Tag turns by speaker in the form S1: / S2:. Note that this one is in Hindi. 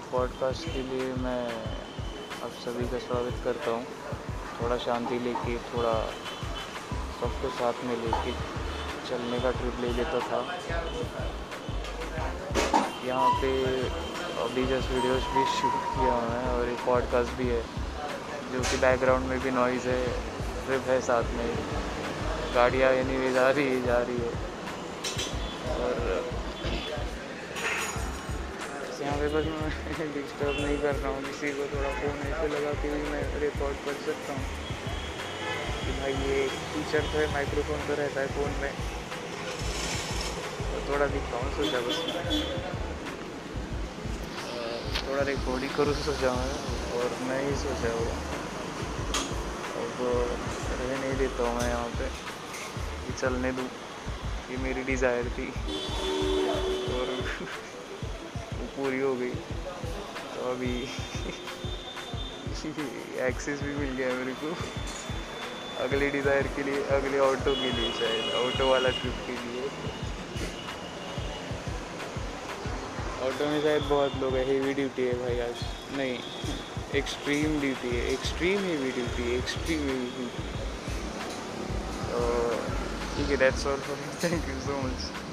S1: पॉडकास्ट के लिए मैं आप सभी का स्वागत करता हूँ। थोड़ा शांति लेके, थोड़ा सबको साथ में लेके चलने का ट्रिप ले लेता था। यहाँ पे अभी जस्ट वीडियोस भी शूट किया हुआ है और एक पॉडकास्ट भी है, जो कि बैकग्राउंड में भी नॉइज़ है ट्रिप है साथ में। गाड़ियाँ एनी जा रही है, जा रही है। और पे बस मैं डिस्टर्ब नहीं कर रहा हूँ। किसी को थोड़ा फ़ोन ऐसे लगा के भी मैं रिकॉर्ड कर सकता हूँ। कि भाई ये फीचर तो है माइक्रोफोन तो रहता है फ़ोन में। तो थोड़ा दिखाऊँ, सोचा बस थोड़ा रिकॉर्डिंग करूँ, सोचा मैं, और मैं ही सोचा वो अब रह नहीं देता हूँ मैं यहाँ पे, कि चलने दूँ ये मेरी डिज़ायर थी। और पूरी हो गई। तो अभी एक्सेस भी मिल गया मेरे को। अगले डिज़ायर के लिए, अगले ऑटो के लिए शायद ऑटो वाला ट्रिप के लिए। ऑटो में शायद बहुत लोग है हेवी ड्यूटी है भाई आज। नहीं एक्सट्रीम ड्यूटी है एक्सट्रीम हेवी ड्यूटी है एक्सट्रीम हेवी ड्यूटी तो ठीक है that's all for thank you so much